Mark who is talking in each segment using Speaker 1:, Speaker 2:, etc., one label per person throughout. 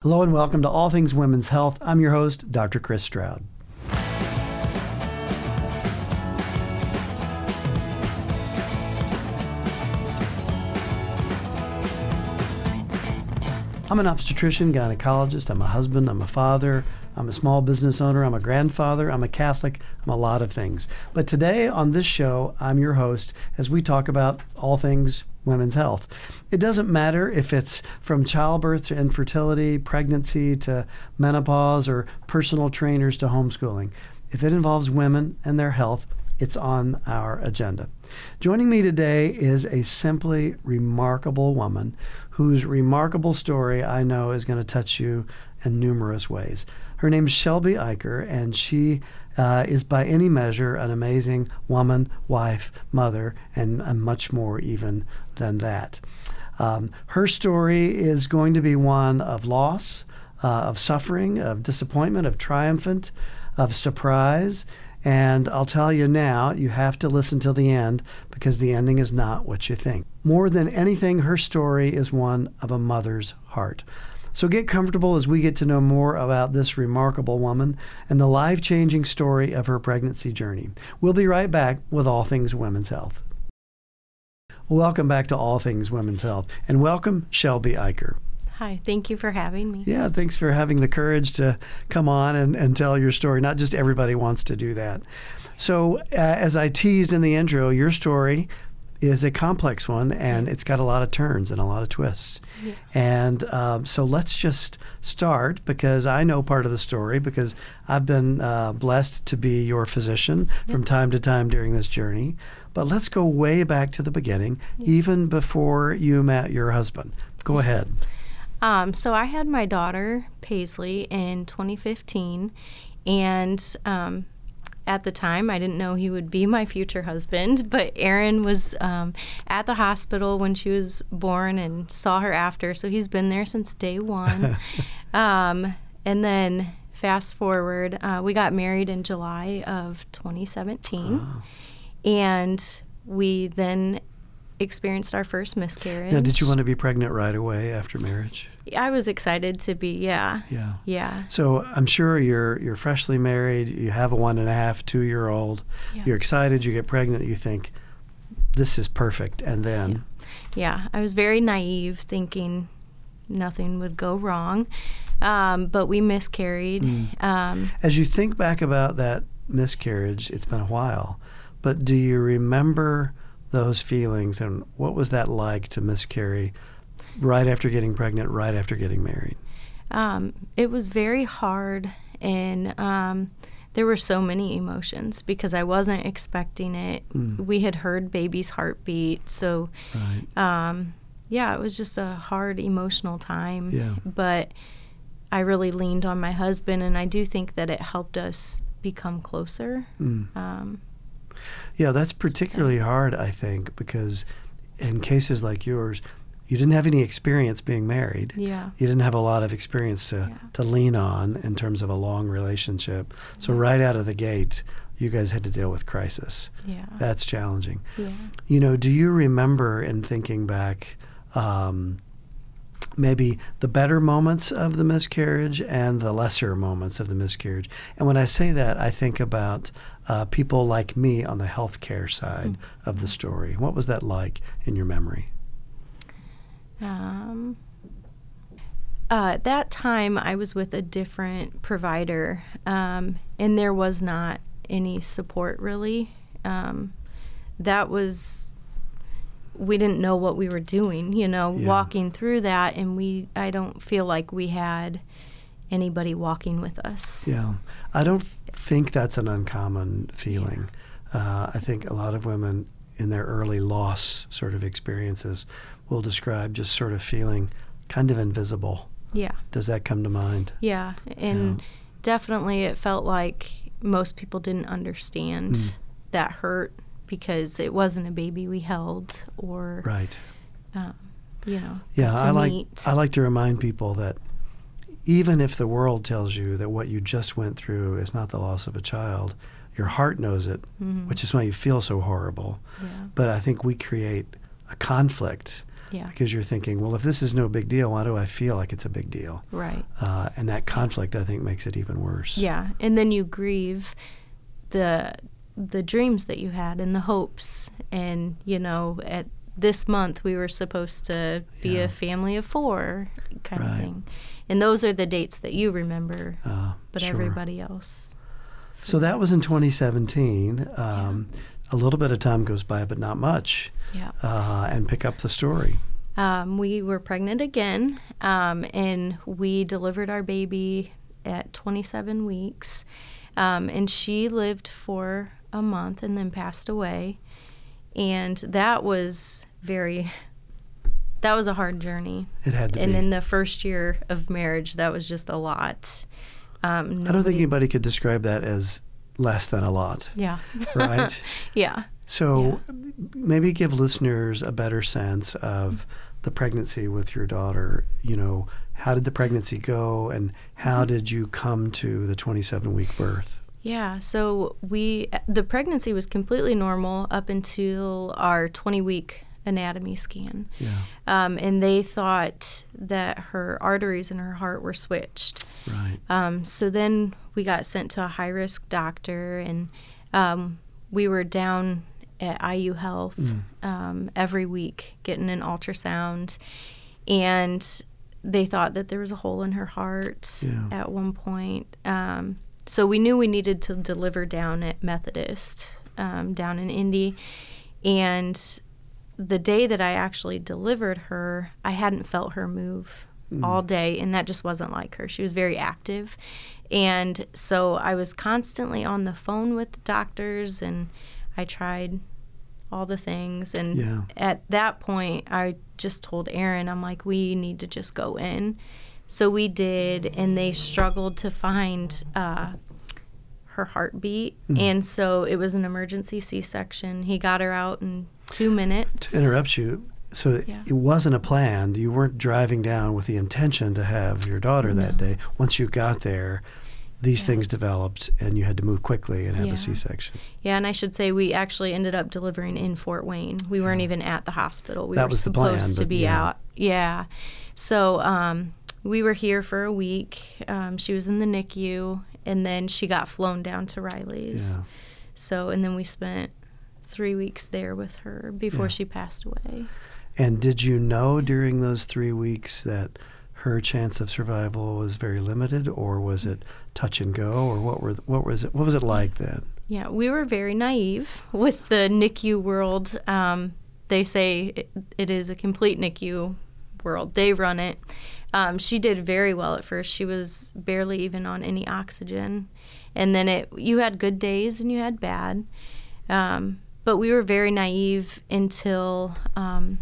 Speaker 1: Hello and welcome to All Things Women's Health. I'm your host, Dr. Chris Stroud. I'm an obstetrician, gynecologist, I'm a husband, I'm a father, I'm a small business owner, I'm a grandfather, I'm a Catholic, I'm a lot of things. But today on this show, I'm your host as we talk about all things women's health. It doesn't matter if it's from childbirth to infertility, pregnancy to menopause, or personal trainers to homeschooling. If it involves women and their health, it's on our agenda. Joining me today is a simply remarkable woman whose remarkable story I know is going to touch you in numerous ways. Her name is Shelby Eicher, and she uh, is by any measure an amazing woman, wife, mother, and, and much more even than that. Um, her story is going to be one of loss, uh, of suffering, of disappointment, of triumphant, of surprise. And I'll tell you now, you have to listen till the end because the ending is not what you think. More than anything, her story is one of a mother's heart. So get comfortable as we get to know more about this remarkable woman and the life changing story of her pregnancy journey. We'll be right back with All Things Women's Health. Welcome back to All Things Women's Health and welcome Shelby Eicher.
Speaker 2: Hi, thank you for having me.
Speaker 1: Yeah, thanks for having the courage to come on and, and tell your story. Not just everybody wants to do that. So, uh, as I teased in the intro, your story is a complex one and it's got a lot of turns and a lot of twists. Yeah. And um, so let's just start because I know part of the story because I've been uh, blessed to be your physician yeah. from time to time during this journey. But let's go way back to the beginning, yeah. even before you met your husband. Go ahead.
Speaker 2: Um, so I had my daughter Paisley in 2015, and um, at the time I didn't know he would be my future husband. But Aaron was um, at the hospital when she was born and saw her after, so he's been there since day one. Um, and then fast forward, uh, we got married in July of 2017, oh. and we then experienced our first miscarriage.
Speaker 1: Now, did you want to be pregnant right away after marriage?
Speaker 2: I was excited to be. Yeah.
Speaker 1: Yeah.
Speaker 2: Yeah.
Speaker 1: So I'm sure you're you're freshly married. You have a one and a half, two year old. Yeah. You're excited. You get pregnant. You think this is perfect, and then.
Speaker 2: Yeah. yeah. I was very naive, thinking nothing would go wrong, um, but we miscarried. Mm. Um,
Speaker 1: As you think back about that miscarriage, it's been a while, but do you remember? those feelings and what was that like to miscarry right after getting pregnant, right after getting married?
Speaker 2: Um, it was very hard, and um, there were so many emotions because I wasn't expecting it. Mm. We had heard baby's heartbeat, so right. um, yeah, it was just a hard emotional time.
Speaker 1: Yeah.
Speaker 2: But I really leaned on my husband, and I do think that it helped us become closer. Mm. Um,
Speaker 1: yeah, that's particularly so. hard, I think, because in cases like yours, you didn't have any experience being married.
Speaker 2: Yeah.
Speaker 1: You didn't have a lot of experience to, yeah. to lean on in terms of a long relationship. So yeah. right out of the gate, you guys had to deal with crisis.
Speaker 2: Yeah.
Speaker 1: That's challenging.
Speaker 2: Yeah.
Speaker 1: You know, do you remember in thinking back um, maybe the better moments of the miscarriage and the lesser moments of the miscarriage. And when I say that, I think about uh, people like me on the healthcare side mm-hmm. of the story. What was that like in your memory?
Speaker 2: Um, uh, at that time, I was with a different provider, um, and there was not any support really. Um, that was we didn't know what we were doing, you know, yeah. walking through that, and we I don't feel like we had anybody walking with us.
Speaker 1: Yeah, I don't think that's an uncommon feeling. Yeah. Uh, I think a lot of women in their early loss sort of experiences will describe just sort of feeling kind of invisible.
Speaker 2: Yeah.
Speaker 1: Does that come to mind?
Speaker 2: Yeah, and yeah. definitely it felt like most people didn't understand mm. that hurt because it wasn't a baby we held or
Speaker 1: right.
Speaker 2: Um, you know.
Speaker 1: Yeah, I like
Speaker 2: meet.
Speaker 1: I like to remind people that even if the world tells you that what you just went through is not the loss of a child, your heart knows it, mm-hmm. which is why you feel so horrible.
Speaker 2: Yeah.
Speaker 1: But I think we create a conflict
Speaker 2: Yeah.
Speaker 1: Because you're thinking, well, if this is no big deal, why do I feel like it's a big deal?
Speaker 2: Right.
Speaker 1: Uh, and that conflict, I think, makes it even worse.
Speaker 2: Yeah, and then you grieve the the dreams that you had and the hopes, and you know, at this month we were supposed to be
Speaker 1: Yeah.
Speaker 2: a family of four, kind
Speaker 1: Right.
Speaker 2: of thing. And those are the dates that you remember,
Speaker 1: Uh,
Speaker 2: but
Speaker 1: sure.
Speaker 2: everybody else.
Speaker 1: So that was in 2017. Um, A little bit of time goes by, but not much.
Speaker 2: Yeah.
Speaker 1: Uh, and pick up the story.
Speaker 2: Um, we were pregnant again, um, and we delivered our baby at 27 weeks. Um, and she lived for a month and then passed away. And that was very, that was a hard journey.
Speaker 1: It had to
Speaker 2: And
Speaker 1: be.
Speaker 2: in the first year of marriage, that was just a lot. Um,
Speaker 1: I don't think anybody could describe that as less than a lot.
Speaker 2: Yeah.
Speaker 1: Right?
Speaker 2: yeah.
Speaker 1: So maybe give listeners a better sense of the pregnancy with your daughter. You know, how did the pregnancy go and how mm-hmm. did you come to the 27 week birth?
Speaker 2: Yeah, so we the pregnancy was completely normal up until our 20 week anatomy scan.
Speaker 1: Yeah,
Speaker 2: Um, and they thought that her arteries in her heart were switched.
Speaker 1: right.
Speaker 2: Um, so then we got sent to a high risk doctor, and um, we were down at IU Health
Speaker 1: Mm.
Speaker 2: um, every week getting an ultrasound. And they thought that there was a hole in her heart
Speaker 1: Yeah.
Speaker 2: at one point. Um, so we knew we needed to deliver down at Methodist um, down in Indy. And the day that I actually delivered her, I hadn't felt her move all day, and that just wasn't like her. She was very active. And so I was constantly on the phone with the doctors, and I tried all the things. And
Speaker 1: Yeah.
Speaker 2: at that point, I just told Aaron, I'm like, we need to just go in. So we did, and they struggled to find uh, her heartbeat. And so it was an emergency C section. He got her out in two minutes.
Speaker 1: To interrupt you, so
Speaker 2: Yeah.
Speaker 1: it wasn't a planned. You weren't driving down with the intention to have your daughter that day. Once you got there, these
Speaker 2: Yeah.
Speaker 1: things developed and you had to move quickly and have
Speaker 2: Yeah.
Speaker 1: a C section.
Speaker 2: Yeah, and I should say we actually ended up delivering in Fort Wayne. We weren't even at the hospital. We
Speaker 1: That
Speaker 2: were
Speaker 1: was the
Speaker 2: supposed
Speaker 1: plan,
Speaker 2: to be
Speaker 1: yeah.
Speaker 2: out. Yeah. So um, we were here for a week. Um, she was in the NICU, and then she got flown down to Riley's.
Speaker 1: Yeah.
Speaker 2: So, and then we spent three weeks there with her before
Speaker 1: Yeah.
Speaker 2: she passed away.
Speaker 1: And did you know during those three weeks that her chance of survival was very limited, or was it touch and go, or what were what was it what was it like then?
Speaker 2: Yeah, we were very naive with the NICU world. Um, they say it, it is a complete NICU world. They run it. Um, she did very well at first. She was barely even on any oxygen, and then it. You had good days and you had bad, um, but we were very naive until um,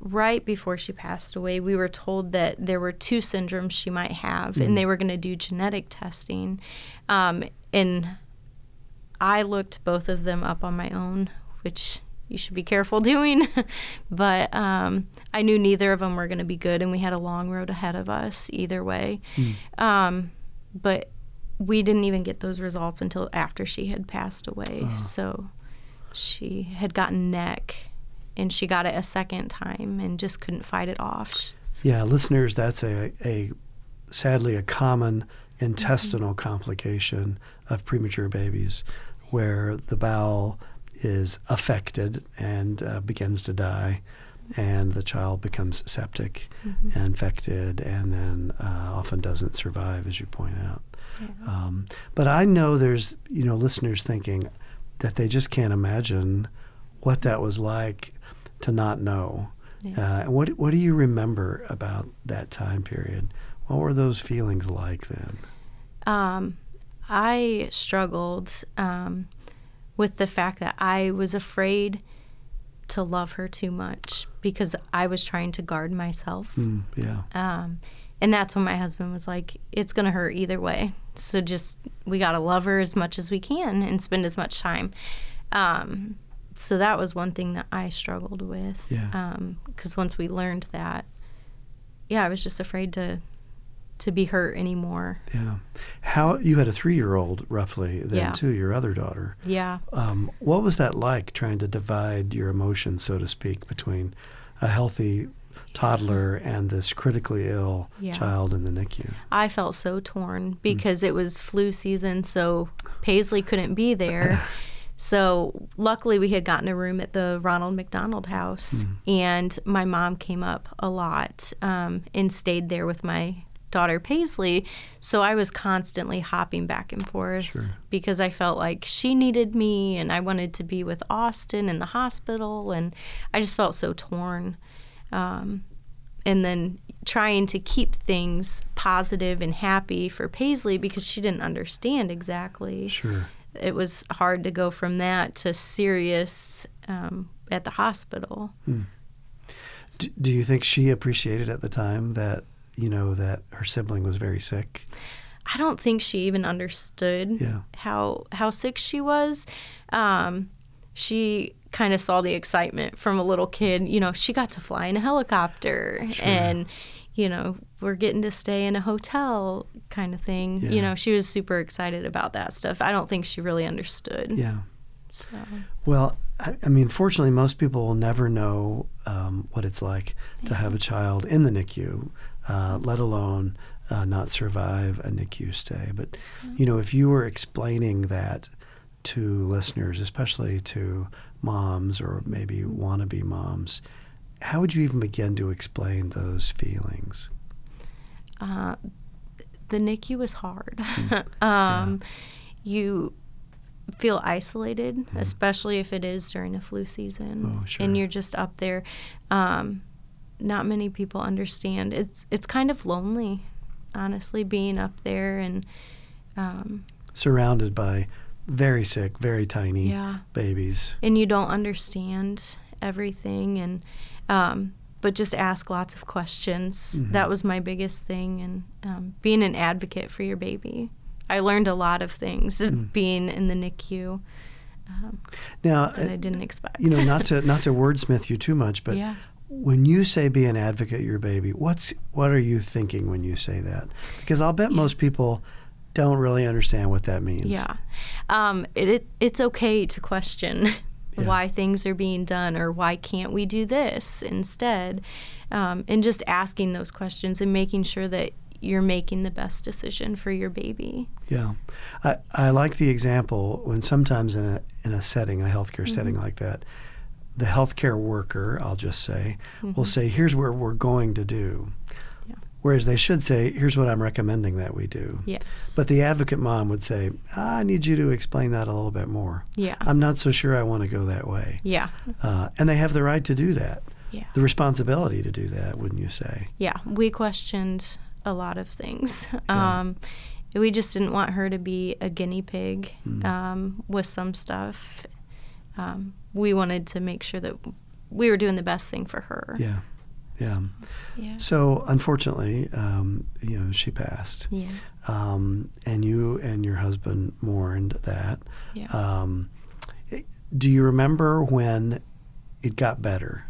Speaker 2: right before she passed away. We were told that there were two syndromes she might have, and they were going to do genetic testing, um, and I looked both of them up on my own, which you should be careful doing. but um, I knew neither of them were going to be good, and we had a long road ahead of us either way. Um, but we didn't even get those results until after she had passed away. So she had gotten NEC, and she got it a second time and just couldn't fight it off.
Speaker 1: Yeah, listeners, that's a, a sadly a common intestinal complication of premature babies, where the bowel is affected and uh, begins to die, and the child becomes septic, and infected, and then uh, often doesn't survive, as you point out. Um, but I know there's you know listeners thinking that they just can't imagine what that was like to not know.
Speaker 2: Yeah.
Speaker 1: Uh, and what what do you remember about that time period? What were those feelings like then?
Speaker 2: um, I struggled um, with the fact that I was afraid to love her too much because I was trying to guard myself.
Speaker 1: Mm, yeah,
Speaker 2: Um, and that's when my husband was like, it's going to hurt either way. So just, we got to love her as much as we can and spend as much time. Um, so that was one thing that I struggled with.
Speaker 1: Yeah.
Speaker 2: Because once we learned that, yeah, I was just afraid to to be hurt anymore.
Speaker 1: yeah. How you had a three year old roughly then
Speaker 2: Yeah.
Speaker 1: too, your other daughter.
Speaker 2: Yeah.
Speaker 1: Um, what was that like trying to divide your emotions, so to speak, between a healthy toddler and this critically ill
Speaker 2: Yeah.
Speaker 1: child in the NICU.
Speaker 2: I felt so torn because it was flu season, so Paisley couldn't be there. So luckily, we had gotten a room at the Ronald McDonald House, and my mom came up a lot um, and stayed there with my daughter Paisley. So I was constantly hopping back and forth
Speaker 1: Sure.
Speaker 2: because I felt like she needed me, and I wanted to be with Austin in the hospital, and I just felt so torn um, and then trying to keep things positive and happy for Paisley because she didn't understand exactly.
Speaker 1: Sure.
Speaker 2: It was hard to go from that to serious um, at the hospital.
Speaker 1: D- do you think she appreciated at the time that you know that her sibling was very sick?
Speaker 2: I don't think she even understood
Speaker 1: Yeah.
Speaker 2: how how sick she was. Um, she kind of saw the excitement from a little kid. You know, she got to fly in a helicopter,
Speaker 1: Sure.
Speaker 2: and you know, we're getting to stay in a hotel, kind of thing.
Speaker 1: Yeah.
Speaker 2: You know, she was super excited about that stuff. I don't think she really understood.
Speaker 1: Yeah.
Speaker 2: So
Speaker 1: Well, I, I mean, fortunately, most people will never know um, what it's like to have a child in the NICU, uh, let alone uh, not survive a NICU stay. But, you know, if you were explaining that to listeners, especially to moms or maybe wannabe moms, how would you even begin to explain those feelings?
Speaker 2: uh, the NICU is hard. um, You feel isolated, especially if it is during a flu season.
Speaker 1: Oh, sure.
Speaker 2: and you're just up there. Um, not many people understand. It's it's kind of lonely, honestly, being up there and um,
Speaker 1: Surrounded by very sick, very tiny
Speaker 2: yeah,
Speaker 1: babies.
Speaker 2: and you don't understand everything and um, but just ask lots of questions
Speaker 1: Mhm.
Speaker 2: that was my biggest thing and um, being an advocate for your baby i learned a lot of things
Speaker 1: Mm.
Speaker 2: being in the nicu um,
Speaker 1: Now,
Speaker 2: that i
Speaker 1: uh,
Speaker 2: didn't expect
Speaker 1: you know, not to not to wordsmith you too much, but
Speaker 2: yeah
Speaker 1: when you say be an advocate your baby, what's what are you thinking when you say that? Because I'll bet
Speaker 2: Yeah.
Speaker 1: most people don't really understand what that means.
Speaker 2: yeah um, it, it, it's okay to question
Speaker 1: Yeah.
Speaker 2: why things are being done or why can't we do this instead um, and just asking those questions and making sure that you're making the best decision for your baby
Speaker 1: Yeah. I, I like the example when sometimes in a in a setting, a healthcare
Speaker 2: Mm-hmm.
Speaker 1: setting like that, the healthcare worker, I'll just say, will
Speaker 2: Mhm.
Speaker 1: say, Here's where we're going to do. Whereas they should say, Here's what I'm recommending that we do.
Speaker 2: yes
Speaker 1: But the advocate mom would say, I need you to explain that a little bit more.
Speaker 2: yeah
Speaker 1: I'm not so sure I want to go that way.
Speaker 2: yeah
Speaker 1: Uh, and they have the right to do that,
Speaker 2: yeah
Speaker 1: the responsibility to do that, wouldn't you say?
Speaker 2: yeah we questioned a lot of things
Speaker 1: Yeah.
Speaker 2: um, we just didn't want her to be a guinea pig
Speaker 1: Mm.
Speaker 2: um, with some stuff um, we wanted to make sure that we were doing the best thing for her
Speaker 1: Yeah. Yeah.
Speaker 2: yeah
Speaker 1: So unfortunately, um, you know, she passed.
Speaker 2: yeah
Speaker 1: Um, and you and your husband mourned that.
Speaker 2: yeah
Speaker 1: Um, it- do you remember when it got better?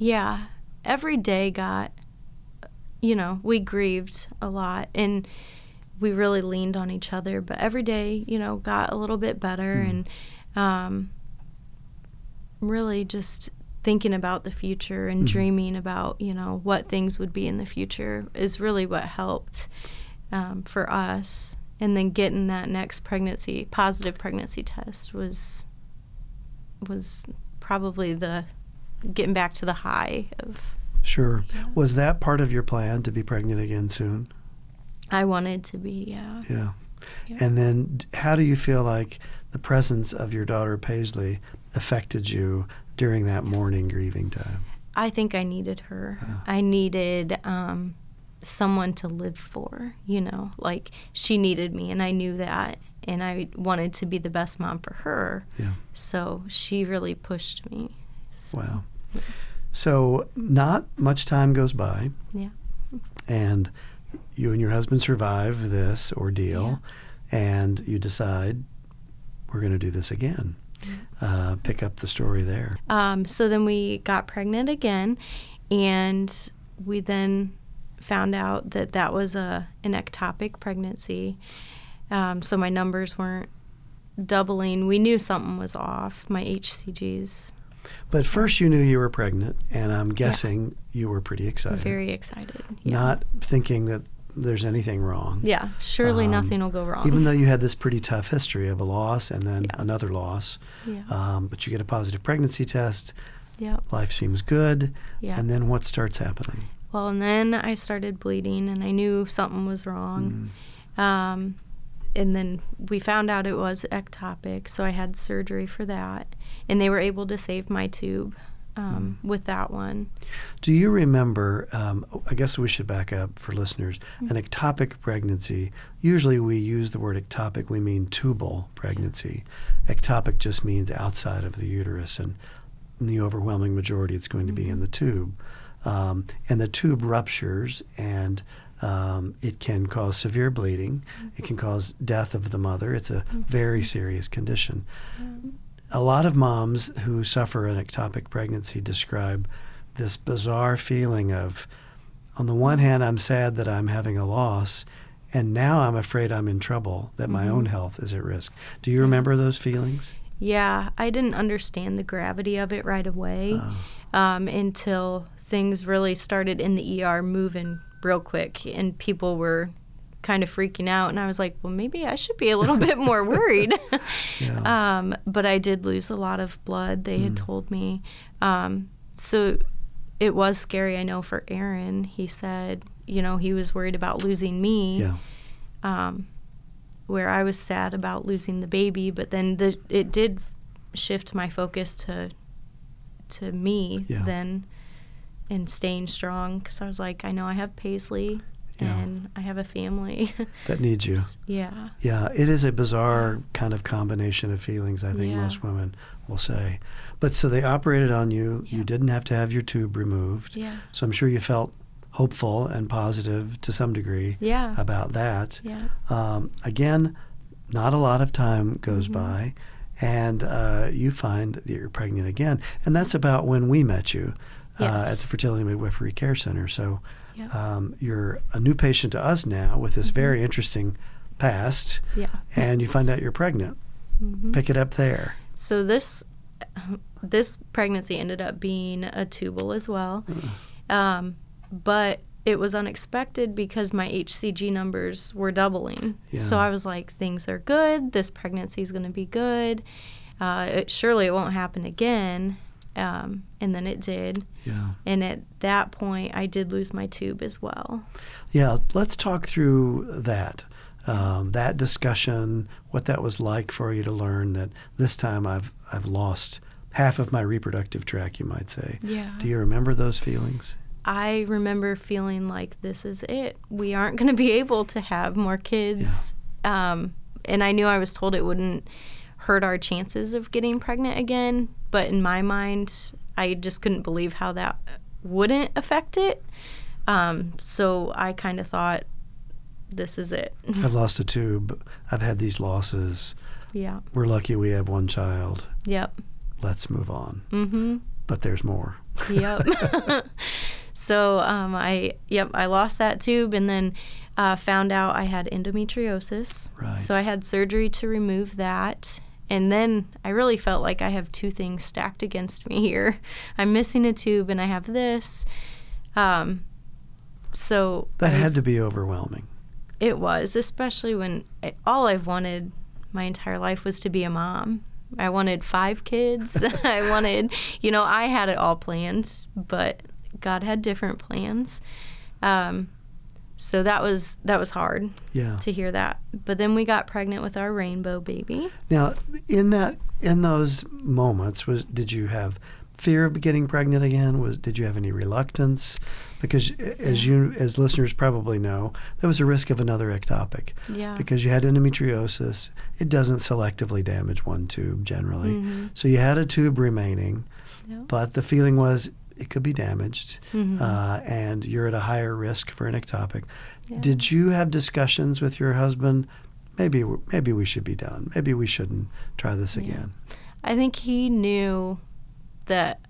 Speaker 2: Yeah, every day got, you know, we grieved a lot and we really leaned on each other, but every day, you know, got a little bit better
Speaker 1: Mhm.
Speaker 2: and um, really just thinking about the future and
Speaker 1: Mhm.
Speaker 2: dreaming about, you know, what things would be in the future is really what helped um, for us. And then getting that next pregnancy, positive pregnancy test was was probably the getting back to the high of
Speaker 1: Sure.
Speaker 2: Yeah.
Speaker 1: Was that part of your plan to be pregnant again soon?
Speaker 2: I wanted to be, yeah.
Speaker 1: Yeah.
Speaker 2: Yeah.
Speaker 1: And then, how do you feel like the presence of your daughter Paisley affected you during that mourning grieving time?
Speaker 2: I think I needed her.
Speaker 1: Yeah.
Speaker 2: I needed um, someone to live for, you know, like she needed me, and I knew that. And I wanted to be the best mom for her.
Speaker 1: Yeah.
Speaker 2: So she really pushed me. So,
Speaker 1: Wow. So, not much time goes by,
Speaker 2: Yeah.
Speaker 1: and you and your husband survive this ordeal, and you decide we're going to do this again. Uh, pick up the story there.
Speaker 2: Um, so then we got pregnant again, and we then found out that that was a an ectopic pregnancy. Um, so my numbers weren't doubling. We knew something was off. My HCGs.
Speaker 1: But first, you knew you were pregnant, and I'm guessing you were pretty excited.
Speaker 2: Very excited. Yeah.
Speaker 1: Not thinking that there's anything wrong.
Speaker 2: Yeah, surely
Speaker 1: Um,
Speaker 2: nothing will go wrong.
Speaker 1: Even though you had this pretty tough history of a loss and then
Speaker 2: Yeah.
Speaker 1: another loss,
Speaker 2: yeah.
Speaker 1: um, but you get a positive pregnancy test,
Speaker 2: yep.
Speaker 1: life seems good,
Speaker 2: Yeah.
Speaker 1: and then what starts happening?
Speaker 2: Well, and then I started bleeding, and I knew something was wrong.
Speaker 1: Mm.
Speaker 2: Um, and then we found out it was ectopic, so I had surgery for that, and they were able to save my tube um,
Speaker 1: Mm.
Speaker 2: with that one.
Speaker 1: Do you remember? Um, I guess we should back up for listeners.
Speaker 2: Mm-hmm.
Speaker 1: An ectopic pregnancy. Usually, we use the word ectopic. We mean tubal pregnancy. Ectopic just means outside of the uterus, and in the overwhelming majority, it's going to be
Speaker 2: Mm-hmm.
Speaker 1: in the tube. Um, and the tube ruptures, and um, it can cause severe bleeding. It can cause death of the mother. It's a very serious condition. A lot of moms who suffer an ectopic pregnancy describe this bizarre feeling of, on the one hand, I'm sad that I'm having a loss, and now I'm afraid I'm in trouble, that my own health is at risk. Do you remember those feelings?
Speaker 2: Yeah, I didn't understand the gravity of it right away
Speaker 1: Oh.
Speaker 2: um, until things really started in the ER moving real quick, and people were kind of freaking out. And I was like, well, maybe I should be a little bit more worried.
Speaker 1: Yeah.
Speaker 2: um, but I did lose a lot of blood, they had
Speaker 1: Mm.
Speaker 2: told me. Um, so it was scary, I know, for Aaron. He said, you know, he was worried about losing me
Speaker 1: yeah.
Speaker 2: um, where I was sad about losing the baby, but then the it did shift my focus to to me
Speaker 1: Yeah.
Speaker 2: then and staying strong because I was like, I know I have Paisley
Speaker 1: Yeah.
Speaker 2: and I have a family.
Speaker 1: That needs you.
Speaker 2: yeah,
Speaker 1: Yeah, it is a bizarre kind of combination of feelings, I think
Speaker 2: Yeah.
Speaker 1: most women will say. But so they operated on you. You didn't have to have your tube removed.
Speaker 2: yeah,
Speaker 1: So I'm sure you felt hopeful and positive to some degree
Speaker 2: yeah,
Speaker 1: about that.
Speaker 2: yeah,
Speaker 1: Um, again, not a lot of time goes
Speaker 2: Mhm.
Speaker 1: by, and uh, you find that you're pregnant again. And that's about when we met you uh, at the Fertility Midwifery Care Center. So
Speaker 2: yeah,
Speaker 1: um, you're a new patient to us now with this very interesting past,
Speaker 2: yeah.
Speaker 1: and you find out you're pregnant.
Speaker 2: Mhm.
Speaker 1: Pick it up there.
Speaker 2: So this this pregnancy ended up being a tubal as well, um, but it was unexpected because my HCG numbers were doubling. So I was like, things are good. This pregnancy is going to be good. Uh, it, surely it won't happen again. Um, and then it did.
Speaker 1: Yeah.
Speaker 2: And at that point, I did lose my tube as well.
Speaker 1: Yeah, let's talk through that. Um, that discussion, what that was like for you to learn that this time I've I've lost half of my reproductive tract, you might say.
Speaker 2: Yeah.
Speaker 1: Do you remember those feelings?
Speaker 2: I remember feeling like this is it. We aren't going to be able to have more kids. Um, and I knew I was told it wouldn't hurt our chances of getting pregnant again. But in my mind, I just couldn't believe how that wouldn't affect it. Um, so I kind of thought, this is it.
Speaker 1: I've lost a tube. I've had these losses.
Speaker 2: yeah.
Speaker 1: We're lucky we have one child.
Speaker 2: Yep.
Speaker 1: Let's move on.
Speaker 2: Mm-hmm.
Speaker 1: But there's more.
Speaker 2: Yep. so um, I yep I lost that tube and then uh, found out I had endometriosis.
Speaker 1: Right.
Speaker 2: So I had surgery to remove that. And then I really felt like I have two things stacked against me here. I'm missing a tube and I have this. Um, so
Speaker 1: That
Speaker 2: I-
Speaker 1: had to be overwhelming.
Speaker 2: it was, especially when I, all I've wanted my entire life was to be a mom. I wanted five kids. I wanted, you know, I had it all planned, but God had different plans. Um, so that was that was hard
Speaker 1: Yeah.
Speaker 2: to hear that. But then we got pregnant with our rainbow baby.
Speaker 1: Now, in that in those moments, was did you have fear of getting pregnant again? Was did you have any reluctance? Because as you as listeners probably know, there was a risk of another ectopic
Speaker 2: Yeah.
Speaker 1: because you had endometriosis. It doesn't selectively damage one tube generally,
Speaker 2: Mhm.
Speaker 1: so you had a tube remaining,
Speaker 2: Yep.
Speaker 1: but the feeling was it could be damaged,
Speaker 2: Mhm.
Speaker 1: uh, and you're at a higher risk for an ectopic.
Speaker 2: Yeah.
Speaker 1: Did you have discussions with your husband? Maybe maybe we should be done. Maybe we shouldn't try this
Speaker 2: Yeah.
Speaker 1: again.
Speaker 2: I think he knew that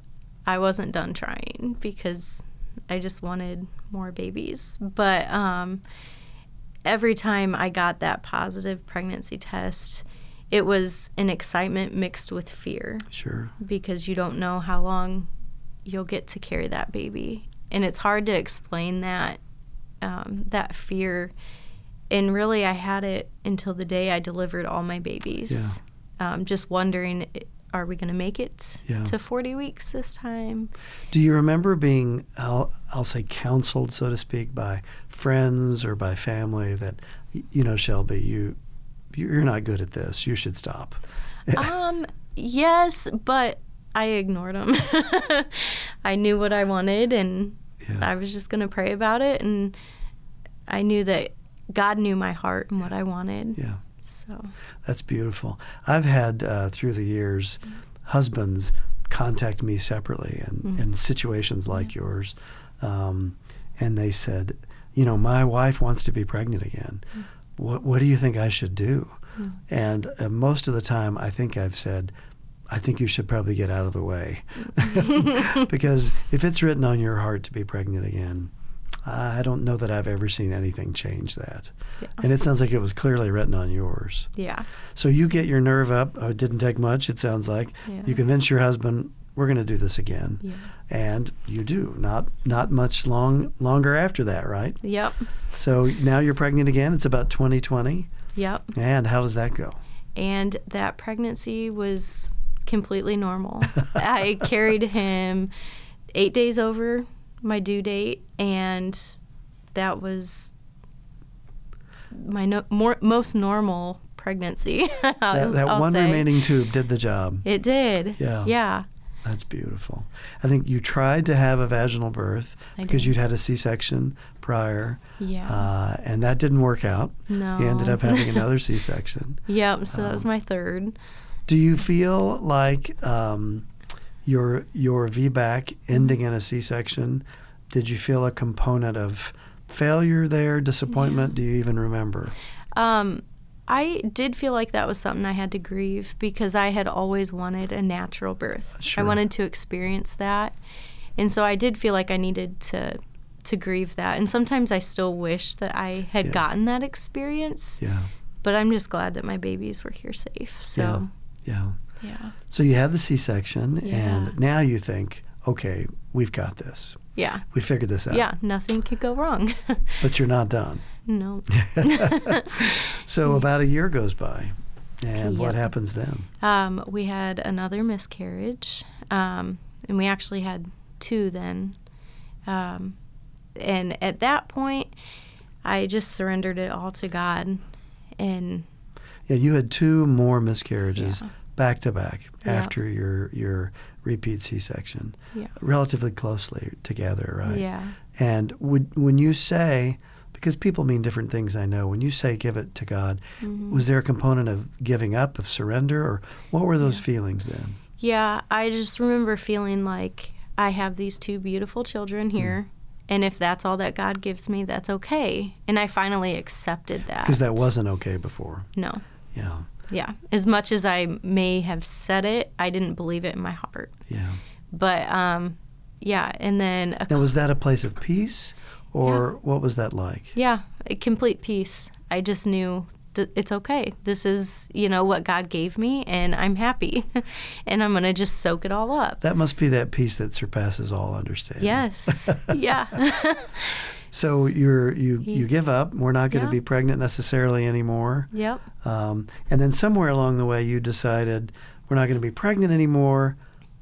Speaker 2: I wasn't done trying because I just wanted more babies. But um, every time I got that positive pregnancy test, it was an excitement mixed with fear
Speaker 1: Sure.
Speaker 2: because you don't know how long you'll get to carry that baby, and it's hard to explain that um, that fear. And really, I had it until the day I delivered all my babies. Um, just wondering, are we going to make it
Speaker 1: Yeah.
Speaker 2: to 40 weeks this time?
Speaker 1: Do you remember being, I'll, I'll say, counseled, so to speak, by friends or by family that, you know, Shelby, you, you're not good at this. You should stop.
Speaker 2: um, yes, but I ignored them. I knew what I wanted, and
Speaker 1: Yeah.
Speaker 2: I was just going to pray about it. And I knew that God knew my heart and what I wanted.
Speaker 1: Yeah.
Speaker 2: So,
Speaker 1: That's beautiful. I've had uh, through the years husbands contact me separately and
Speaker 2: Mm-hmm.
Speaker 1: in situations like yours. Um, and they said, you know, my wife wants to be pregnant again.
Speaker 2: Mm.
Speaker 1: What, what do you think I should do? And uh, most of the time, I think I've said, I think you should probably get out of the way. because if it's written on your heart to be pregnant again, I don't know that I've ever seen anything change that.
Speaker 2: Yeah.
Speaker 1: And it sounds like it was clearly written on yours.
Speaker 2: yeah.
Speaker 1: So you get your nerve up. Oh, it didn't take much, it sounds like.
Speaker 2: Yeah.
Speaker 1: You convince your husband, we're going to do this again.
Speaker 2: Yeah.
Speaker 1: And you do. Not not much long longer after that, right?
Speaker 2: Yep.
Speaker 1: So now you're pregnant again. It's about 2020.
Speaker 2: Yep.
Speaker 1: And how does that go?
Speaker 2: And that pregnancy was completely normal. I carried him eight days over my due date, and that was my no- more, most normal pregnancy.
Speaker 1: That,
Speaker 2: I'll-
Speaker 1: that one
Speaker 2: say.
Speaker 1: remaining tube did the job.
Speaker 2: It did.
Speaker 1: Yeah.
Speaker 2: Yeah.
Speaker 1: That's beautiful. I think you tried to have a vaginal birth
Speaker 2: I
Speaker 1: because
Speaker 2: did.
Speaker 1: you'd had a C-section prior,
Speaker 2: Yeah.
Speaker 1: uh, and that didn't work out.
Speaker 2: no.
Speaker 1: You ended up having another C-section.
Speaker 2: Yep. So that was
Speaker 1: Um,
Speaker 2: my third.
Speaker 1: Do you feel like um, your your VBAC ending in a C-section? Did you feel a component of failure there, disappointment? Do you even remember?
Speaker 2: Um, I did feel like that was something I had to grieve because I had always wanted a natural birth.
Speaker 1: Sure.
Speaker 2: I wanted to experience that. And so I did feel like I needed to to grieve that. And sometimes I still wish that I had
Speaker 1: Yeah.
Speaker 2: gotten that experience.
Speaker 1: Yeah,
Speaker 2: But I'm just glad that my babies were here safe. So
Speaker 1: yeah.
Speaker 2: Yeah. Yeah.
Speaker 1: So you had the C-section,
Speaker 2: Yeah.
Speaker 1: and now you think, okay, we've got this.
Speaker 2: Yeah.
Speaker 1: We figured this out.
Speaker 2: Yeah. Nothing could go wrong.
Speaker 1: But you're not done.
Speaker 2: no.
Speaker 1: So about a year goes by, and what happens then?
Speaker 2: Um, we had another miscarriage, um, and we actually had two then. Um, and at that point, I just surrendered it all to God. And
Speaker 1: Yeah, you had two more miscarriages
Speaker 2: Yeah.
Speaker 1: Back to back
Speaker 2: Yeah.
Speaker 1: after your your repeat C-section,
Speaker 2: yeah,
Speaker 1: relatively closely together, right?
Speaker 2: yeah,
Speaker 1: And would when you say, because people mean different things, I know. When you say give it to God,
Speaker 2: Mhm.
Speaker 1: was there a component of giving up, of surrender, or what were those
Speaker 2: Yeah.
Speaker 1: feelings then?
Speaker 2: yeah. I just remember feeling like I have these two beautiful children here. And if that's all that God gives me, that's okay. And I finally accepted that.
Speaker 1: Because that wasn't okay before.
Speaker 2: No.
Speaker 1: Yeah,
Speaker 2: Yeah. As much as I may have said it, I didn't believe it in my heart.
Speaker 1: yeah.
Speaker 2: But um, yeah, and then
Speaker 1: Now, was that a place of peace, or what was that like?
Speaker 2: yeah, a complete peace. I just knew that it's okay. This is you know what God gave me, and I'm happy, and I'm gonna just soak it all up.
Speaker 1: That must be that peace that surpasses all understanding.
Speaker 2: Yes. yeah.
Speaker 1: So you're you you give up. We're not going to
Speaker 2: Yeah.
Speaker 1: be pregnant necessarily anymore.
Speaker 2: yep.
Speaker 1: Um, and then somewhere along the way, you decided we're not going to be pregnant anymore,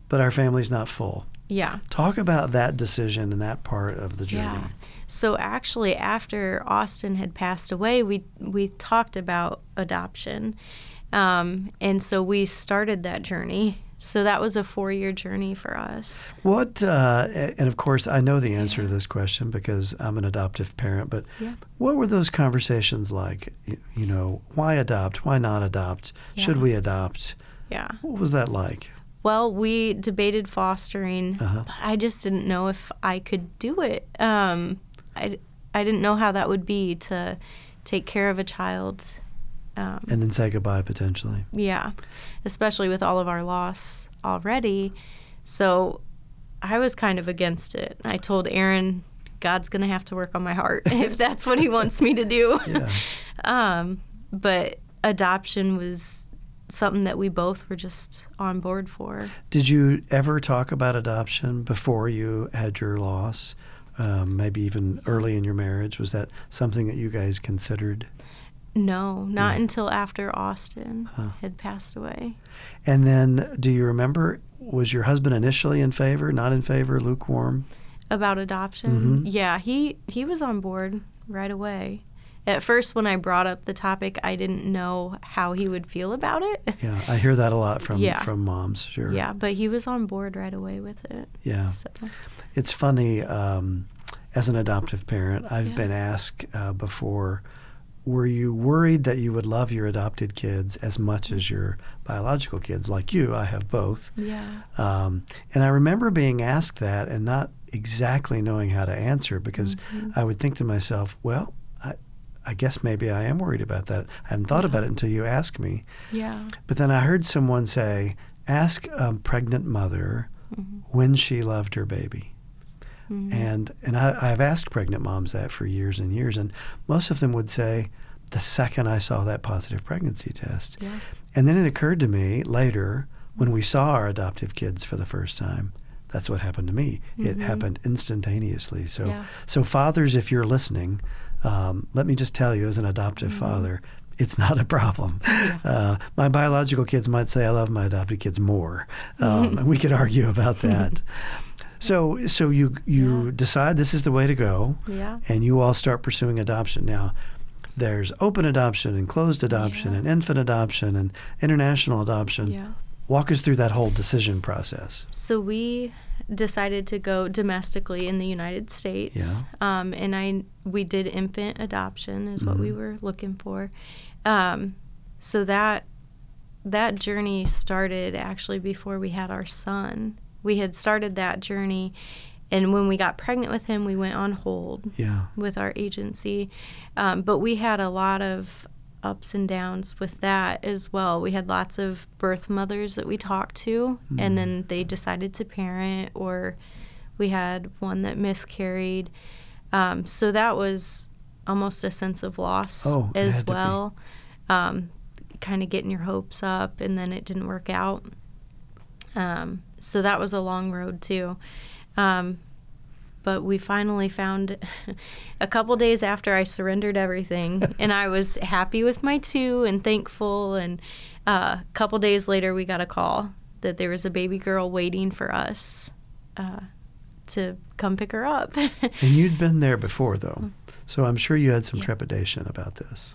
Speaker 1: but our family's not full.
Speaker 2: Yeah.
Speaker 1: Talk about that decision and that part of the journey.
Speaker 2: Yeah. So actually, after Austin had passed away, we we talked about adoption, um, and so we started that journey. So that was a four year journey for us.
Speaker 1: What, uh, and of course, I know the answer to this question because I'm an adoptive parent, but
Speaker 2: Yeah.
Speaker 1: what were those conversations like? You know, why adopt? Why not adopt? Should we adopt?
Speaker 2: Yeah.
Speaker 1: What was that like?
Speaker 2: Well, we debated fostering,
Speaker 1: Uh-huh.
Speaker 2: but I just didn't know if I could do it. Um, I, I didn't know how that would be to take care of a child. Um,
Speaker 1: And then say goodbye potentially.
Speaker 2: yeah, especially with all of our loss already. So I was kind of against it. I told Aaron, God's going to have to work on my heart if that's what he wants me to do.
Speaker 1: Yeah.
Speaker 2: um, but adoption was something that we both were just on board for.
Speaker 1: Did you ever talk about adoption before you had your loss? Um, maybe even early in your marriage? Was that something that you guys considered?
Speaker 2: No, not
Speaker 1: Yeah.
Speaker 2: until after Austin
Speaker 1: Huh.
Speaker 2: had passed away.
Speaker 1: And then, do you remember, was your husband initially in favor, not in favor, lukewarm?
Speaker 2: About adoption?
Speaker 1: Mhm.
Speaker 2: Yeah, he he was on board right away. At first when I brought up the topic, I didn't know how he would feel about it.
Speaker 1: Yeah, I hear that a lot from
Speaker 2: Yeah.
Speaker 1: from moms. Sure.
Speaker 2: Yeah, but he was on board right away with it.
Speaker 1: Yeah.
Speaker 2: So,
Speaker 1: It's funny. Um, as an adoptive parent, I've
Speaker 2: Yeah.
Speaker 1: been asked uh, before, were you worried that you would love your adopted kids as much as your biological kids? Like you, I have both.
Speaker 2: yeah.
Speaker 1: Um, and I remember being asked that and not exactly knowing how to answer because
Speaker 2: Mm-hmm.
Speaker 1: I would think to myself, well, I, I guess maybe I am worried about that. I hadn't thought about it until you asked me.
Speaker 2: Yeah.
Speaker 1: But then I heard someone say, ask a pregnant mother
Speaker 2: Mhm.
Speaker 1: when she loved her baby.
Speaker 2: Mhm.
Speaker 1: And and I, I've asked pregnant moms that for years and years, and most of them would say, the second I saw that positive pregnancy test.
Speaker 2: Yeah.
Speaker 1: And then it occurred to me later when we saw our adoptive kids for the first time. That's what happened to me. It
Speaker 2: Mhm.
Speaker 1: happened instantaneously. So,
Speaker 2: Yeah.
Speaker 1: so fathers, if you're listening, um, let me just tell you, as an adoptive father, it's not a problem.
Speaker 2: Mm-hmm. Yeah.
Speaker 1: Uh, my biological kids might say I love my adopted kids more, um, and we could argue about that. So, so you you
Speaker 2: Yeah.
Speaker 1: decide this is the way to go,
Speaker 2: Yeah.
Speaker 1: and you all start pursuing adoption. Now, there's open adoption and closed adoption
Speaker 2: Yeah.
Speaker 1: and infant adoption and international adoption.
Speaker 2: Yeah.
Speaker 1: Walk us through that whole decision process.
Speaker 2: So we decided to go domestically in the United States. Um, and I we did infant adoption is what we
Speaker 1: Mhm.
Speaker 2: were looking for. Um, so that that journey started actually before we had our son. We had started that journey and when we got pregnant with him, we went on hold
Speaker 1: Yeah.
Speaker 2: with our agency. Um, but we had a lot of ups and downs with that as well. We had lots of birth mothers that we talked to,
Speaker 1: Mm.
Speaker 2: and then they decided to parent, or we had one that miscarried. Um, so that was almost a sense of loss
Speaker 1: Oh,
Speaker 2: as
Speaker 1: had to be.
Speaker 2: well. Um, kind of getting your hopes up, and then it didn't work out. Um, so that was a long road too. Um, but we finally found a couple days after I surrendered everything, and I was happy with my two and thankful. And uh, a couple days later, we got a call that there was a baby girl waiting for us uh, to come pick her up.
Speaker 1: And you'd been there before, though, so I'm sure you had some
Speaker 2: Yeah.
Speaker 1: trepidation about this.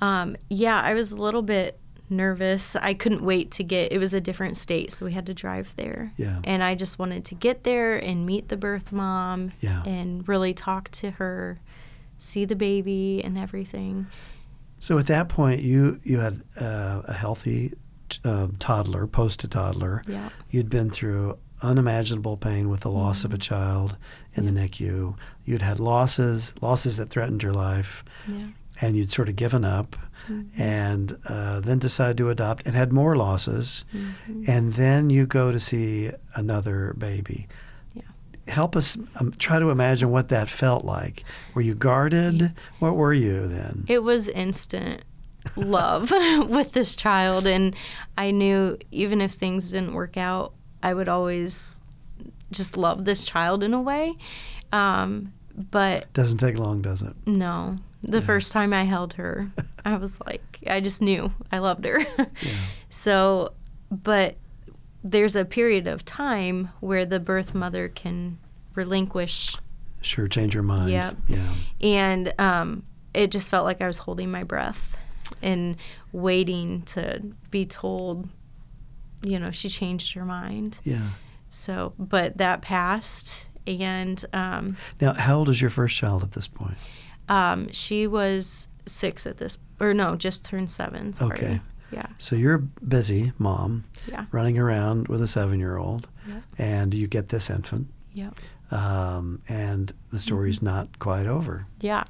Speaker 2: Um, yeah, I was a little bit nervous. I couldn't wait to get. It was a different state, so we had to drive there.
Speaker 1: Yeah.
Speaker 2: And I just wanted to get there and meet the birth mom.
Speaker 1: Yeah.
Speaker 2: And really talk to her, see the baby and everything.
Speaker 1: So at that point, you you had uh, a healthy uh, toddler, post to toddler.
Speaker 2: Yeah.
Speaker 1: You'd been through unimaginable pain with the loss of a child in the NICU. You'd had losses, losses that threatened your life,
Speaker 2: Yeah.
Speaker 1: and you'd sort of given up, and uh, then decided to adopt and had more losses,
Speaker 2: Mhm.
Speaker 1: and then you go to see another baby.
Speaker 2: Yeah.
Speaker 1: Help us um, try to imagine what that felt like. Were you guarded? What were you then?
Speaker 2: It was instant love with this child, and I knew even if things didn't work out, I would always just love this child in a way. Um, but
Speaker 1: Doesn't take long, does it?
Speaker 2: No. The
Speaker 1: Yeah.
Speaker 2: first time I held her, I was like, I just knew I loved her.
Speaker 1: Yeah.
Speaker 2: So, but there's a period of time where the birth mother can relinquish,
Speaker 1: Sure, change your mind.
Speaker 2: Yep.
Speaker 1: Yeah.
Speaker 2: and um, it just felt like I was holding my breath and waiting to be told, you know, she changed her mind.
Speaker 1: Yeah.
Speaker 2: So, but that passed, and um,
Speaker 1: Now, how old is your first child at this point?
Speaker 2: Um, she was six at this, or no, just turned seven. Sorry.
Speaker 1: Okay.
Speaker 2: Yeah.
Speaker 1: So you're busy mom,
Speaker 2: Yeah.
Speaker 1: running around with a seven-year-old,
Speaker 2: Yep.
Speaker 1: and you get this infant,
Speaker 2: Yep.
Speaker 1: um, and the story's
Speaker 2: Mm-hmm.
Speaker 1: not quite over.
Speaker 2: Yeah.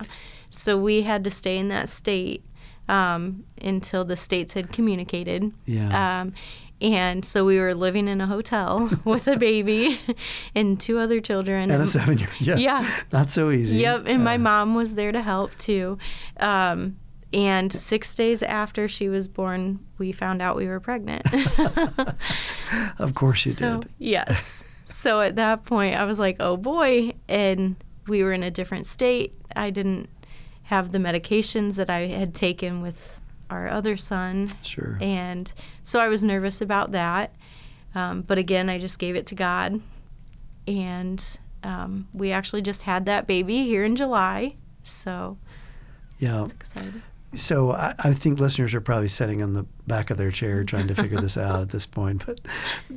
Speaker 2: So we had to stay in that state um, until the states had communicated.
Speaker 1: Yeah.
Speaker 2: Um, and so we were living in a hotel with a baby and two other children.
Speaker 1: and a seven-year. Yeah.
Speaker 2: Yeah.
Speaker 1: Not so easy.
Speaker 2: Yep, and my mom was there to help too. Um, and six days after she was born, we found out we were pregnant.
Speaker 1: of course you
Speaker 2: so,
Speaker 1: did.
Speaker 2: Yes. So at that point, I was like, oh boy. And we were in a different state. I didn't have the medications that I had taken with our other son.
Speaker 1: Sure.
Speaker 2: And so I was nervous about that. Um, but again, I just gave it to God. And um, we actually just had that baby here in July. So
Speaker 1: yeah.
Speaker 2: it's exciting.
Speaker 1: So I, I, think listeners are probably sitting on the back of their chair trying to figure this out at this point. But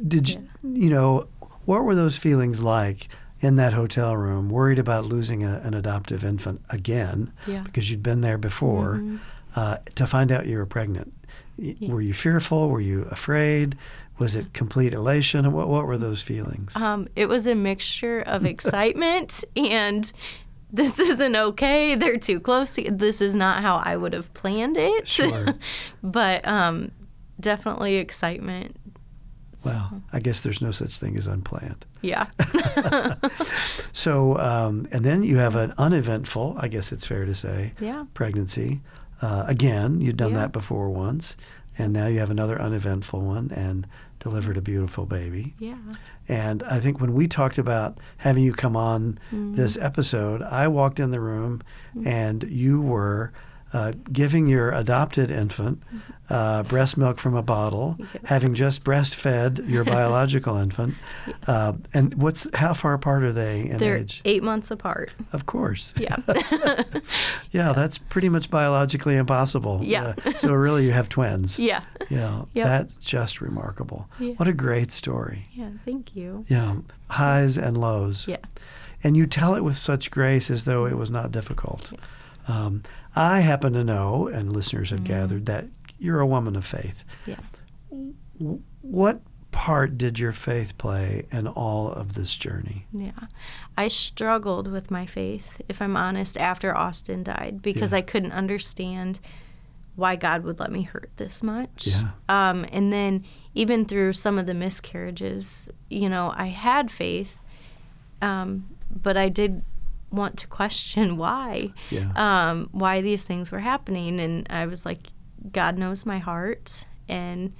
Speaker 1: did you, you know, what were those feelings like in that hotel room, worried about losing a, an adoptive infant again
Speaker 2: yeah.
Speaker 1: because you'd been there before, mm-hmm. Uh, to find out you were pregnant? Yeah. Were you fearful? Were you afraid? Was it complete elation? What, what were those feelings?
Speaker 2: Um, it was a mixture of excitement and this isn't okay. They're too close to. This is not how I would have planned it.
Speaker 1: Sure.
Speaker 2: but um, definitely excitement.
Speaker 1: Well, I guess there's no such thing as unplanned.
Speaker 2: Yeah.
Speaker 1: so, um, and then you have an uneventful, I guess it's fair to say,
Speaker 2: yeah.
Speaker 1: pregnancy. Uh, again, you'd done
Speaker 2: yeah.
Speaker 1: that before once, and now you have another uneventful one and delivered a beautiful baby.
Speaker 2: Yeah.
Speaker 1: And I think when we talked about having you come on mm-hmm. this episode, I walked in the room mm-hmm. and you were uh, giving your adopted infant uh, breast milk from a bottle, having just breastfed your biological infant.
Speaker 2: Yes.
Speaker 1: Uh, and what's how far apart are they in
Speaker 2: They're
Speaker 1: age?
Speaker 2: eight months apart.
Speaker 1: Of course.
Speaker 2: Yeah.
Speaker 1: yeah, that's pretty much biologically impossible.
Speaker 2: Yeah.
Speaker 1: Uh, so really, you have twins.
Speaker 2: Yeah.
Speaker 1: Yeah.
Speaker 2: Yep.
Speaker 1: That's just remarkable.
Speaker 2: Yeah.
Speaker 1: What a great story.
Speaker 2: Yeah. Thank you.
Speaker 1: Yeah. Highs and lows.
Speaker 2: Yeah.
Speaker 1: And you tell it with such grace as though it was not difficult.
Speaker 2: Yeah.
Speaker 1: Um, I happen to know, and listeners have
Speaker 2: mm-hmm.
Speaker 1: gathered, that you're a woman of faith.
Speaker 2: Yeah.
Speaker 1: What part did your faith play in all of this journey?
Speaker 2: Yeah. I struggled with my faith, if I'm honest, after Austin died because
Speaker 1: yeah.
Speaker 2: I couldn't understand why God would let me hurt this much.
Speaker 1: Yeah.
Speaker 2: Um, and then even through some of the miscarriages, you know, I had faith, um, but I did want to question why,
Speaker 1: yeah.
Speaker 2: um, why these things were happening. And I was like, God knows my heart, and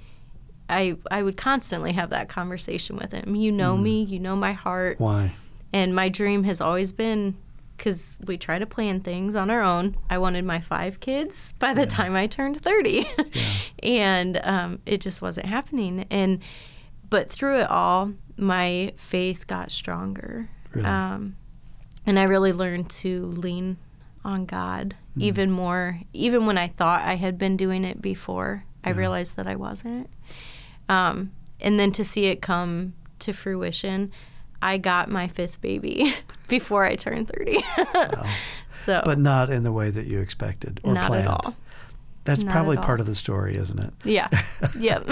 Speaker 2: I I would constantly have that conversation with Him. You know mm. me, you know my heart.
Speaker 1: Why?
Speaker 2: And my dream has always been because we try to plan things on our own. I wanted my five kids by the yeah. time I turned 30.
Speaker 1: yeah.
Speaker 2: And um, it just wasn't happening. And, but through it all, my faith got stronger.
Speaker 1: Really?
Speaker 2: Um, and I really learned to lean on God mm. even more. Even when I thought I had been doing it before, yeah. I realized that I wasn't. Um, and then to see it come to fruition, I got my fifth baby before I turned 30. wow. So,
Speaker 1: but not in the way that you expected or
Speaker 2: not
Speaker 1: planned.
Speaker 2: at all.
Speaker 1: That's
Speaker 2: not
Speaker 1: probably part of the story, isn't it?
Speaker 2: Yeah. yep.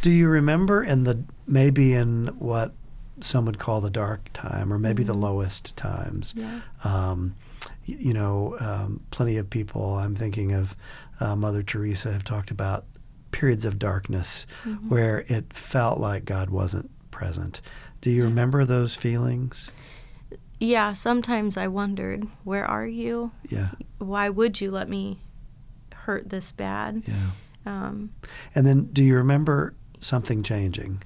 Speaker 1: Do you remember in the maybe in what some would call the dark time, or maybe mm-hmm. the lowest times.
Speaker 2: Yeah.
Speaker 1: Um, you know, um, plenty of people, I'm thinking of uh, Mother Teresa, have talked about periods of darkness mm-hmm. where it felt like God wasn't present. Do you yeah. remember those feelings?
Speaker 2: Yeah, sometimes I wondered, where are you?
Speaker 1: Yeah.
Speaker 2: Why would you let me hurt this bad?
Speaker 1: Yeah.
Speaker 2: Um,
Speaker 1: and then do you remember something changing?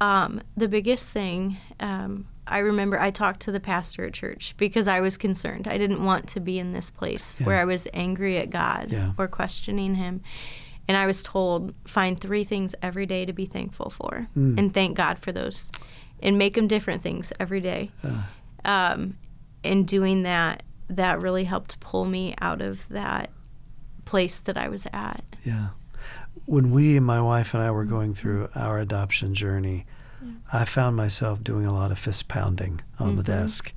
Speaker 2: Um, the biggest thing, um, I remember I talked to the pastor at church because I was concerned. I didn't want to be in this place
Speaker 1: yeah.
Speaker 2: where I was angry at God
Speaker 1: yeah.
Speaker 2: or questioning Him. And I was told, find three things every day to be thankful for
Speaker 1: mm.
Speaker 2: and thank God for those and make them different things every day.
Speaker 1: Uh.
Speaker 2: Um, and doing that, that really helped pull me out of that place that I was at.
Speaker 1: Yeah when we, my wife and I, were going through our adoption journey, yeah. I found myself doing a lot of fist pounding on
Speaker 2: mm-hmm.
Speaker 1: the desk.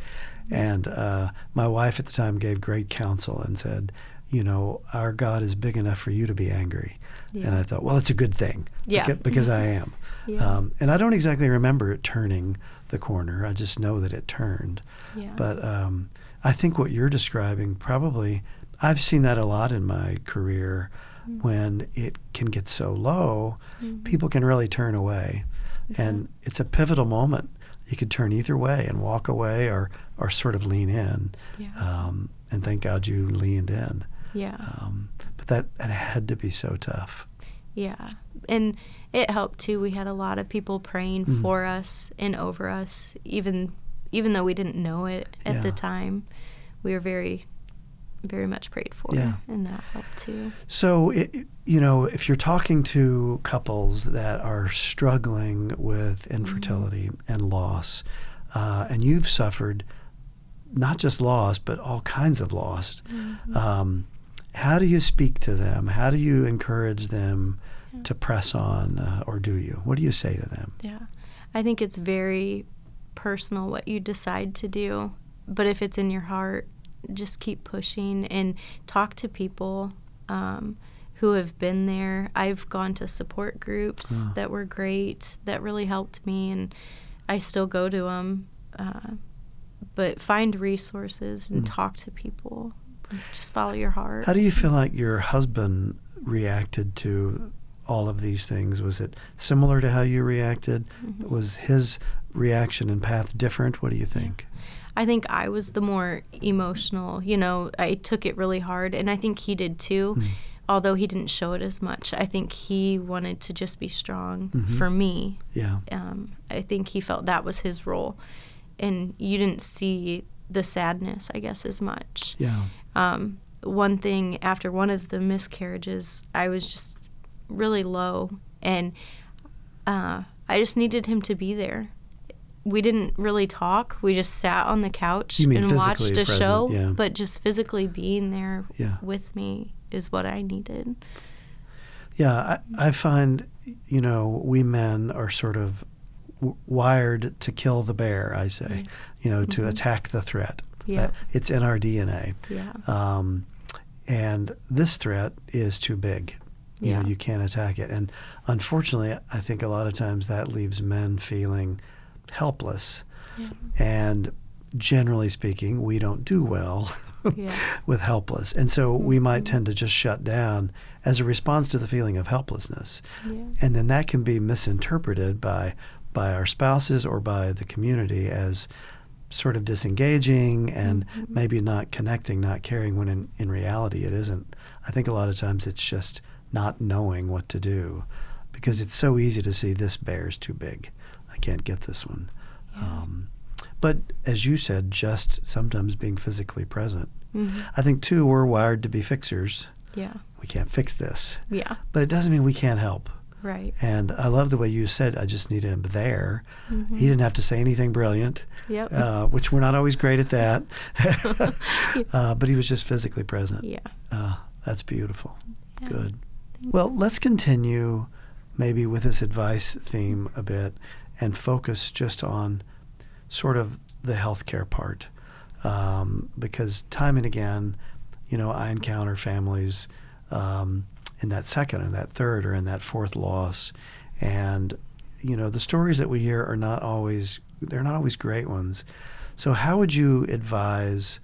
Speaker 1: And uh, my wife at the time gave great counsel and said, You know, our God is big enough for you to be angry.
Speaker 2: Yeah.
Speaker 1: And I thought, Well, it's a good thing.
Speaker 2: Yeah.
Speaker 1: Because, because I am.
Speaker 2: Yeah.
Speaker 1: Um, and I don't exactly remember it turning the corner. I just know that it turned.
Speaker 2: Yeah.
Speaker 1: But um, I think what you're describing probably, I've seen that a lot in my career mm-hmm. when it can get so low, mm-hmm. people can really turn away. Yeah. And it's a pivotal moment. You could turn either way and walk away or, or sort of lean in.
Speaker 2: Yeah.
Speaker 1: Um, and thank God you leaned in.
Speaker 2: Yeah.
Speaker 1: Um, but that, that had to be so tough.
Speaker 2: Yeah. And it helped too. We had a lot of people praying
Speaker 1: Mm.
Speaker 2: for us and over us, even even though we didn't know it at the time. We were very, very much prayed for,
Speaker 1: Yeah.
Speaker 2: and that helped too.
Speaker 1: So, it, you know, if you're talking to couples that are struggling with infertility and loss, uh, and you've suffered not just loss, but all kinds of loss, um, how do you speak to them? How do you encourage them to press on, uh, or do you? What do you say to them?
Speaker 2: Yeah. I think it's very personal what you decide to do. But if it's in your heart, just keep pushing and talk to people um, who have been there. I've gone to support groups that were great, that really helped me, and I still go to them. Uh, but find resources and
Speaker 1: Mm.
Speaker 2: talk to people. Just follow your heart.
Speaker 1: How do you feel like your husband reacted to all of these things? Was it similar to how you reacted?
Speaker 2: Mhm.
Speaker 1: Was his reaction and path different? What do you think?
Speaker 2: I think I was the more emotional. You know, I took it really hard, and I think he did too.
Speaker 1: Mm.
Speaker 2: Although he didn't show it as much, I think he wanted to just be strong
Speaker 1: Mhm.
Speaker 2: for me.
Speaker 1: Yeah.
Speaker 2: Um, I think he felt that was his role, and you didn't see the sadness, I guess, as much.
Speaker 1: Yeah.
Speaker 2: Um, one thing after one of the miscarriages, I was just really low, and uh, I just needed him to be there. We didn't really talk. We just sat on the couch and watched a
Speaker 1: present,
Speaker 2: show,
Speaker 1: yeah.
Speaker 2: but just physically being there
Speaker 1: Yeah.
Speaker 2: with me is what I needed.
Speaker 1: Yeah. I, I find, you know, we men are sort of w- wired to kill the bear, I say,
Speaker 2: Yeah.
Speaker 1: you know, to
Speaker 2: Mhm.
Speaker 1: attack the threat.
Speaker 2: Yeah.
Speaker 1: That- it's in our DNA.
Speaker 2: Yeah.
Speaker 1: Um, and this threat is too big. You
Speaker 2: Yeah.
Speaker 1: know, you can't attack it. And unfortunately, I think a lot of times that leaves men feeling helpless.
Speaker 2: Yeah.
Speaker 1: And generally speaking, we don't do well
Speaker 2: Yeah.
Speaker 1: with helpless. And so we might
Speaker 2: Mhm.
Speaker 1: tend to just shut down as a response to the feeling of helplessness.
Speaker 2: Yeah.
Speaker 1: And then that can be misinterpreted by by our spouses or by the community as sort of disengaging and
Speaker 2: Mhm.
Speaker 1: maybe not connecting, not caring when in, in reality it isn't. I think a lot of times it's just not knowing what to do because it's so easy to see this bear's too big. I can't get this one.
Speaker 2: Yeah.
Speaker 1: Um, but as you said, just sometimes being physically present.
Speaker 2: Mhm.
Speaker 1: I think too, we're wired to be fixers.
Speaker 2: Yeah.
Speaker 1: We can't fix this,
Speaker 2: Yeah.
Speaker 1: but it doesn't mean we can't help.
Speaker 2: Right.
Speaker 1: And I love the way you said, I just needed him there.
Speaker 2: Mhm.
Speaker 1: He didn't have to say anything brilliant,
Speaker 2: Yep.
Speaker 1: uh, which we're not always great at that. uh, but he was just physically present.
Speaker 2: yeah.
Speaker 1: Uh, that's beautiful.
Speaker 2: Yeah.
Speaker 1: Good. Well, let's continue maybe with this advice theme a bit and focus just on sort of the healthcare part. Um, because time and again, you know, I encounter families um, in that second and that third or in that fourth loss. And, you know, the stories that we hear are not always, they're not always great ones. So, how would you advise,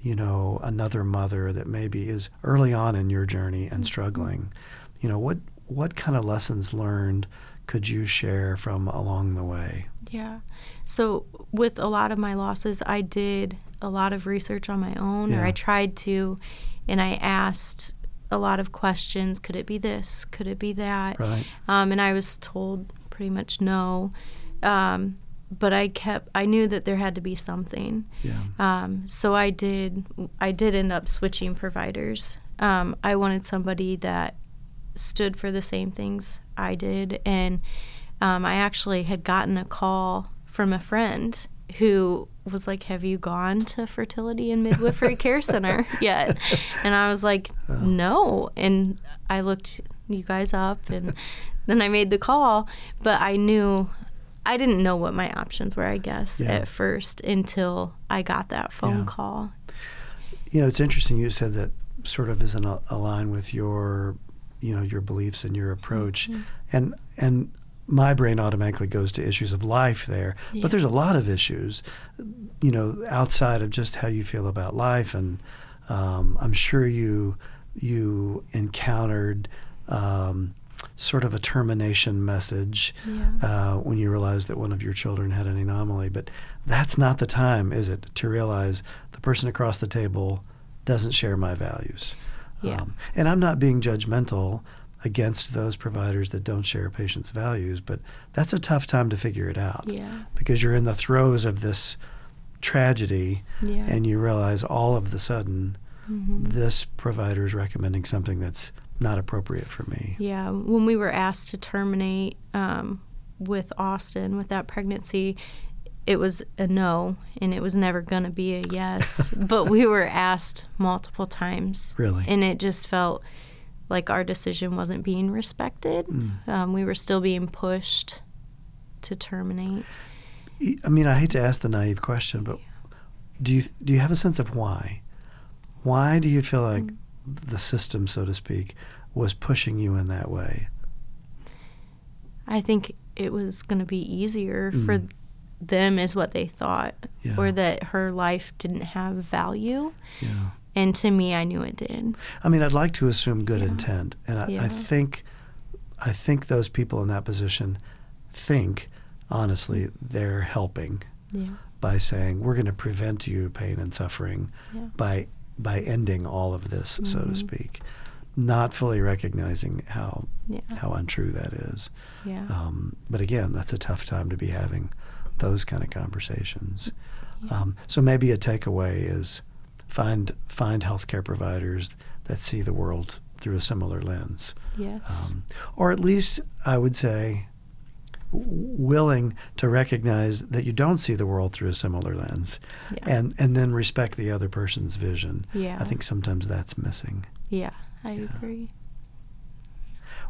Speaker 1: you know, another mother that maybe is early on in your journey and struggling? You know, what, what kind of lessons learned could you share from along the way?
Speaker 2: Yeah. So with a lot of my losses, I did a lot of research on my own, or I tried to, and I asked a lot of questions. Could it be this? Could it be that?
Speaker 1: Right.
Speaker 2: Um, and I was told pretty much no. Um, but I kept. I knew that there had to be something.
Speaker 1: Yeah.
Speaker 2: Um, so I did. I did end up switching providers. Um, I wanted somebody that stood for the same things I did, and um, I actually had gotten a call from a friend who was like, "Have you gone to Fertility and Midwifery Care Center yet?" And I was like, "No." And I looked you guys up, and then I made the call, but I knew. I didn't know what my options were, I guess,
Speaker 1: Yeah.
Speaker 2: at first until I got that phone
Speaker 1: Yeah.
Speaker 2: call.
Speaker 1: You know, it's interesting. You said that sort of isn't a- aligned with your, you know, your beliefs and your approach,
Speaker 2: Mhm.
Speaker 1: and and my brain automatically goes to issues of life there.
Speaker 2: Yeah.
Speaker 1: But there's a lot of issues, you know, outside of just how you feel about life, and um, I'm sure you you encountered. Um, Sort of a termination message
Speaker 2: Yeah.
Speaker 1: uh, when you realized that one of your children had an anomaly. But that's not the time, is it, to realize the person across the table doesn't share my values.
Speaker 2: Yeah.
Speaker 1: Um, and I'm not being judgmental against those providers that don't share a patients' values, but that's a tough time to figure it out
Speaker 2: Yeah.
Speaker 1: because you're in the throes of this tragedy
Speaker 2: Yeah.
Speaker 1: and you realize all of the sudden
Speaker 2: hmm
Speaker 1: this provider is recommending something that's not appropriate for me.
Speaker 2: Yeah, when we were asked to terminate um, with Austin with that pregnancy, it was a no, and it was never going to be a yes. but we were asked multiple times,
Speaker 1: Really?
Speaker 2: and it just felt like our decision wasn't being respected.
Speaker 1: Mm.
Speaker 2: Um, we were still being pushed to terminate.
Speaker 1: I mean, I hate to ask the naive question, but do you do you have a sense of why? Why do you feel like
Speaker 2: Mm.
Speaker 1: the system, so to speak, was pushing you in that way?
Speaker 2: I think it was going to be easier for
Speaker 1: Mm.
Speaker 2: Them, is what they thought,
Speaker 1: Yeah.
Speaker 2: or that her life didn't have value.
Speaker 1: Yeah.
Speaker 2: And to me, I knew it did.
Speaker 1: I mean, I'd like to assume good
Speaker 2: Yeah.
Speaker 1: intent, and I, I think, I think those people in that position think, honestly, they're helping
Speaker 2: Yeah.
Speaker 1: by saying we're going to prevent you pain and suffering by by ending all of this, so to
Speaker 2: Mhm.
Speaker 1: speak, not fully recognizing how
Speaker 2: Yeah.
Speaker 1: how untrue that is.
Speaker 2: Yeah.
Speaker 1: Um, but again, that's a tough time to be having those kind of conversations.
Speaker 2: Yeah.
Speaker 1: Um, so maybe a takeaway is find find healthcare providers that see the world through a similar lens,
Speaker 2: yes.
Speaker 1: um, or at least I would say willing to recognize that you don't see the world through a similar lens,
Speaker 2: yeah.
Speaker 1: and and then respect the other person's vision.
Speaker 2: yeah.
Speaker 1: I think sometimes that's missing.
Speaker 2: Yeah. I
Speaker 1: Yeah.
Speaker 2: agree.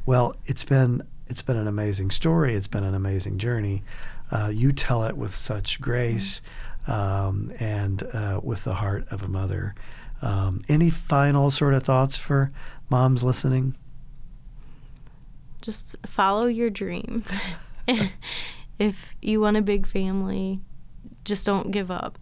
Speaker 1: Well, it's been it's been an amazing story. It's been an amazing journey. Uh, you tell it with such grace um, and uh, with the heart of a mother. Um, any final sort of thoughts for moms listening?
Speaker 2: Just follow your dream. if you want a big family, just don't give up.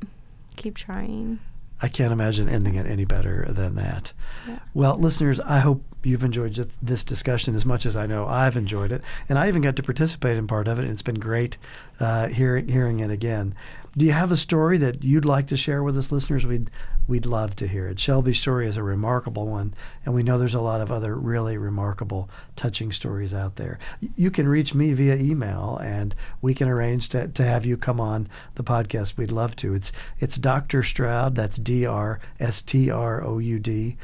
Speaker 2: Keep trying.
Speaker 1: I can't imagine ending it any better than that.
Speaker 2: Yeah.
Speaker 1: Well, listeners, I hope you've enjoyed this discussion as much as I know I've enjoyed it, and I even got to participate in part of it. And it's been great uh, hearing hearing it again. Do you have a story that you'd like to share with us, listeners? We'd we'd love to hear it. Shelby's story is a remarkable one, and we know there's a lot of other really remarkable, touching stories out there. You can reach me via email, and we can arrange to, to have you come on the podcast. We'd love to. It's it's Dr. Stroud. That's D R S T R O U D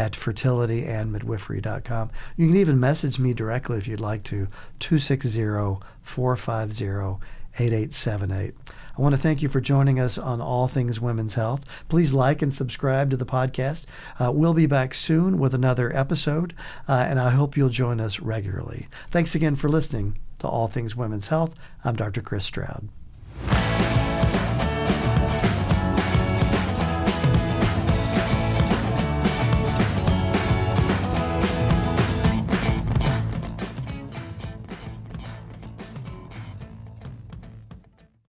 Speaker 1: at fertilityandmidwifery.com. You can even message me directly if you'd like to, 260-450-8878. I want to thank you for joining us on All Things Women's Health. Please like and subscribe to the podcast. Uh, we'll be back soon with another episode, uh, and I hope you'll join us regularly. Thanks again for listening to All Things Women's Health. I'm Dr. Chris Stroud.